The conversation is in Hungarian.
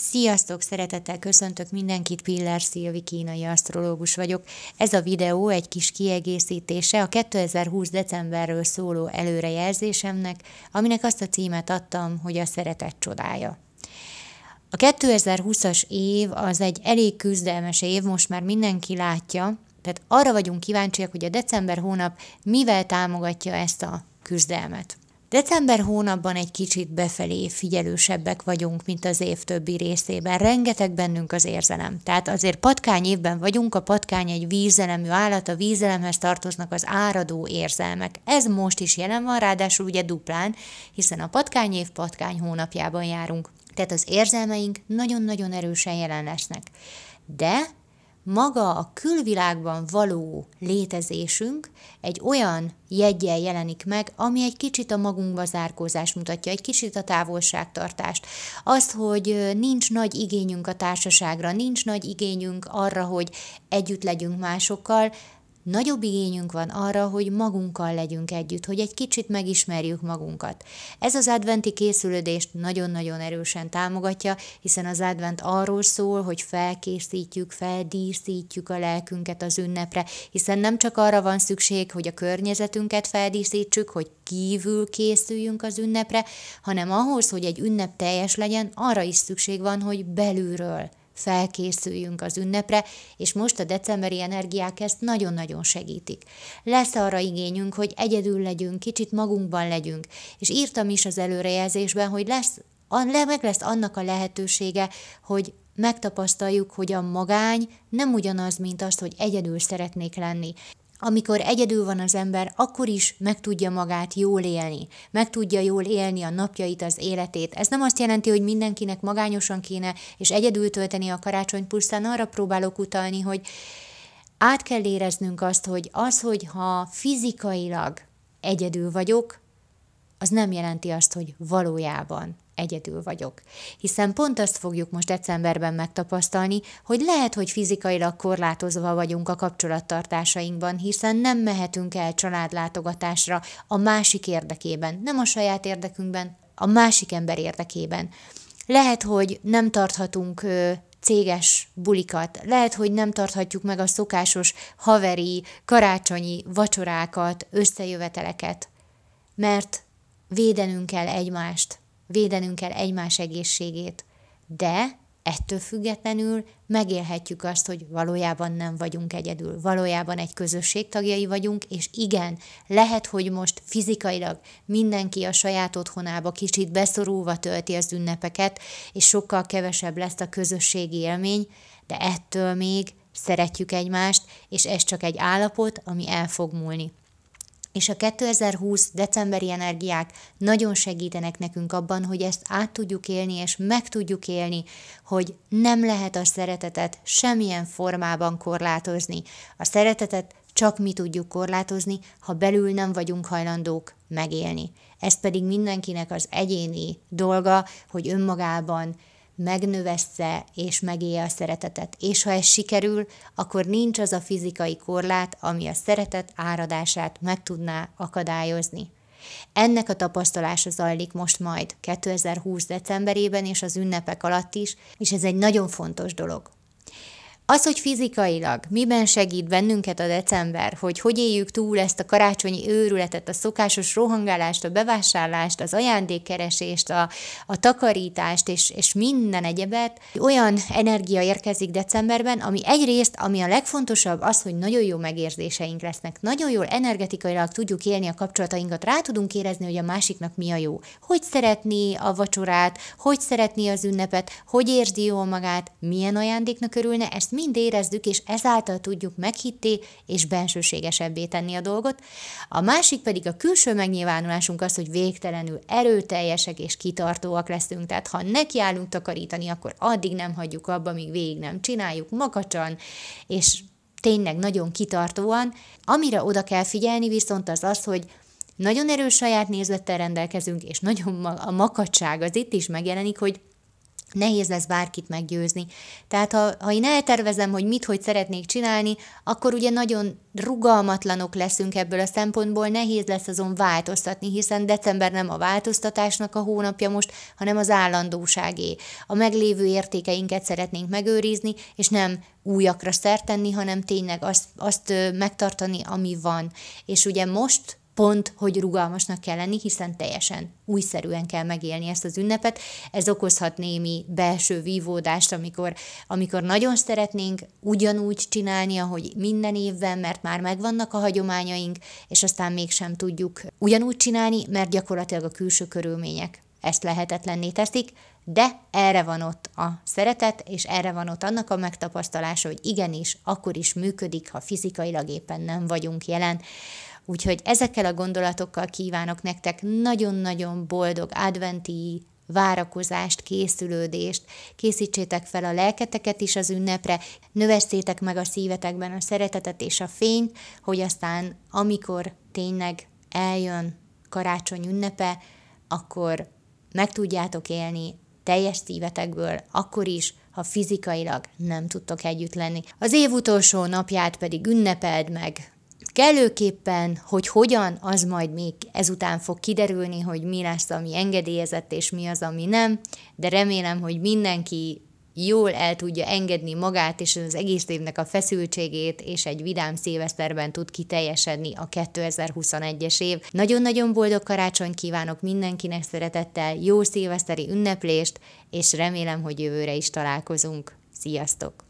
Sziasztok, szeretettel köszöntök mindenkit, Piller Szilvi kínai asztrológus vagyok. Ez a videó egy kis kiegészítése a 2020 decemberről szóló előrejelzésemnek, aminek azt a címet adtam, hogy a szeretet csodája. A 2020-as év az egy elég küzdelmes év, most már mindenki látja, tehát arra vagyunk kíváncsiak, hogy a december hónap mivel támogatja ezt a küzdelmet. December hónapban egy kicsit befelé figyelősebbek vagyunk, mint az év többi részében. Rengeteg bennünk az érzelem. Tehát azért patkány évben vagyunk, a patkány egy vízelemű állat, a vízelemhez tartoznak az áradó érzelmek. Ez most is jelen van, ráadásul ugye duplán, hiszen a patkány év patkány hónapjában járunk. Tehát az érzelmeink nagyon-nagyon erősen jelen lesznek. De maga a külvilágban való létezésünk egy olyan jegyel jelenik meg, ami egy kicsit a magunkba zárkózást mutatja, egy kicsit a távolságtartást. Azt, hogy nincs nagy igényünk a társaságra, nincs nagy igényünk arra, hogy együtt legyünk másokkal, Nagyobb igényünk van arra, hogy magunkkal legyünk együtt, hogy egy kicsit megismerjük magunkat. Ez az adventi készülődést nagyon-nagyon erősen támogatja, hiszen az advent arról szól, hogy felkészítjük, feldíszítjük a lelkünket az ünnepre, hiszen nem csak arra van szükség, hogy a környezetünket feldíszítsük, hogy kívül készüljünk az ünnepre, hanem ahhoz, hogy egy ünnep teljes legyen, arra is szükség van, hogy belülről felkészüljünk az ünnepre, és most a decemberi energiák ezt nagyon-nagyon segítik. Lesz arra igényünk, hogy egyedül legyünk, kicsit magunkban legyünk, és írtam is az előrejelzésben, hogy lesz, meg lesz annak a lehetősége, hogy megtapasztaljuk, hogy a magány nem ugyanaz, mint azt, hogy egyedül szeretnék lenni amikor egyedül van az ember, akkor is meg tudja magát jól élni, meg tudja jól élni a napjait, az életét. Ez nem azt jelenti, hogy mindenkinek magányosan kéne és egyedül tölteni a karácsony pusztán arra próbálok utalni, hogy át kell éreznünk azt, hogy az, hogy ha fizikailag egyedül vagyok, az nem jelenti azt, hogy valójában egyedül vagyok. Hiszen pont azt fogjuk most decemberben megtapasztalni, hogy lehet, hogy fizikailag korlátozva vagyunk a kapcsolattartásainkban, hiszen nem mehetünk el családlátogatásra a másik érdekében, nem a saját érdekünkben, a másik ember érdekében. Lehet, hogy nem tarthatunk céges bulikat. Lehet, hogy nem tarthatjuk meg a szokásos haveri, karácsonyi vacsorákat, összejöveteleket, mert védenünk kell egymást, védenünk kell egymás egészségét, de ettől függetlenül megélhetjük azt, hogy valójában nem vagyunk egyedül, valójában egy közösség tagjai vagyunk, és igen, lehet, hogy most fizikailag mindenki a saját otthonába kicsit beszorulva tölti az ünnepeket, és sokkal kevesebb lesz a közösségi élmény, de ettől még szeretjük egymást, és ez csak egy állapot, ami el fog múlni és a 2020 decemberi energiák nagyon segítenek nekünk abban, hogy ezt át tudjuk élni, és meg tudjuk élni, hogy nem lehet a szeretetet semmilyen formában korlátozni. A szeretetet csak mi tudjuk korlátozni, ha belül nem vagyunk hajlandók megélni. Ez pedig mindenkinek az egyéni dolga, hogy önmagában megnövessze és megélje a szeretetet. És ha ez sikerül, akkor nincs az a fizikai korlát, ami a szeretet áradását meg tudná akadályozni. Ennek a tapasztalása zajlik most majd 2020. decemberében és az ünnepek alatt is, és ez egy nagyon fontos dolog. Az, hogy fizikailag miben segít bennünket a december, hogy hogy éljük túl ezt a karácsonyi őrületet, a szokásos rohangálást, a bevásárlást, az ajándékkeresést, a, a takarítást és, és minden egyebet, olyan energia érkezik decemberben, ami egyrészt, ami a legfontosabb, az, hogy nagyon jó megérzéseink lesznek, nagyon jól energetikailag tudjuk élni a kapcsolatainkat, rá tudunk érezni, hogy a másiknak mi a jó. Hogy szeretné a vacsorát, hogy szeretné az ünnepet, hogy érzi jól magát, milyen ajándéknak örülne, ezt mind érezzük, és ezáltal tudjuk meghitté és bensőségesebbé tenni a dolgot. A másik pedig a külső megnyilvánulásunk az, hogy végtelenül erőteljesek és kitartóak leszünk. Tehát ha nekiállunk takarítani, akkor addig nem hagyjuk abba, míg végig nem csináljuk makacsan, és tényleg nagyon kitartóan. Amire oda kell figyelni viszont az az, hogy nagyon erős saját nézettel rendelkezünk, és nagyon a makacság az itt is megjelenik, hogy nehéz lesz bárkit meggyőzni. Tehát ha, ha én eltervezem, hogy mit, hogy szeretnék csinálni, akkor ugye nagyon rugalmatlanok leszünk ebből a szempontból, nehéz lesz azon változtatni, hiszen december nem a változtatásnak a hónapja most, hanem az állandóságé. A meglévő értékeinket szeretnénk megőrizni, és nem újakra szert tenni, hanem tényleg azt, azt megtartani, ami van. És ugye most pont, hogy rugalmasnak kell lenni, hiszen teljesen újszerűen kell megélni ezt az ünnepet. Ez okozhat némi belső vívódást, amikor, amikor nagyon szeretnénk ugyanúgy csinálni, ahogy minden évben, mert már megvannak a hagyományaink, és aztán mégsem tudjuk ugyanúgy csinálni, mert gyakorlatilag a külső körülmények ezt lehetetlenné teszik, de erre van ott a szeretet, és erre van ott annak a megtapasztalása, hogy igenis, akkor is működik, ha fizikailag éppen nem vagyunk jelen. Úgyhogy ezekkel a gondolatokkal kívánok nektek nagyon-nagyon boldog adventi várakozást, készülődést, készítsétek fel a lelketeket is az ünnepre, növesszétek meg a szívetekben a szeretetet és a fényt, hogy aztán amikor tényleg eljön karácsony ünnepe, akkor meg tudjátok élni teljes szívetekből, akkor is, ha fizikailag nem tudtok együtt lenni. Az év utolsó napját pedig ünnepeld meg Kellőképpen, hogy hogyan, az majd még ezután fog kiderülni, hogy mi lesz, ami engedélyezett, és mi az, ami nem, de remélem, hogy mindenki jól el tudja engedni magát és az egész évnek a feszültségét, és egy vidám szilveszterben tud kiteljesedni a 2021-es év. Nagyon-nagyon boldog karácsony kívánok mindenkinek szeretettel, jó szilveszteri ünneplést, és remélem, hogy jövőre is találkozunk. Sziasztok!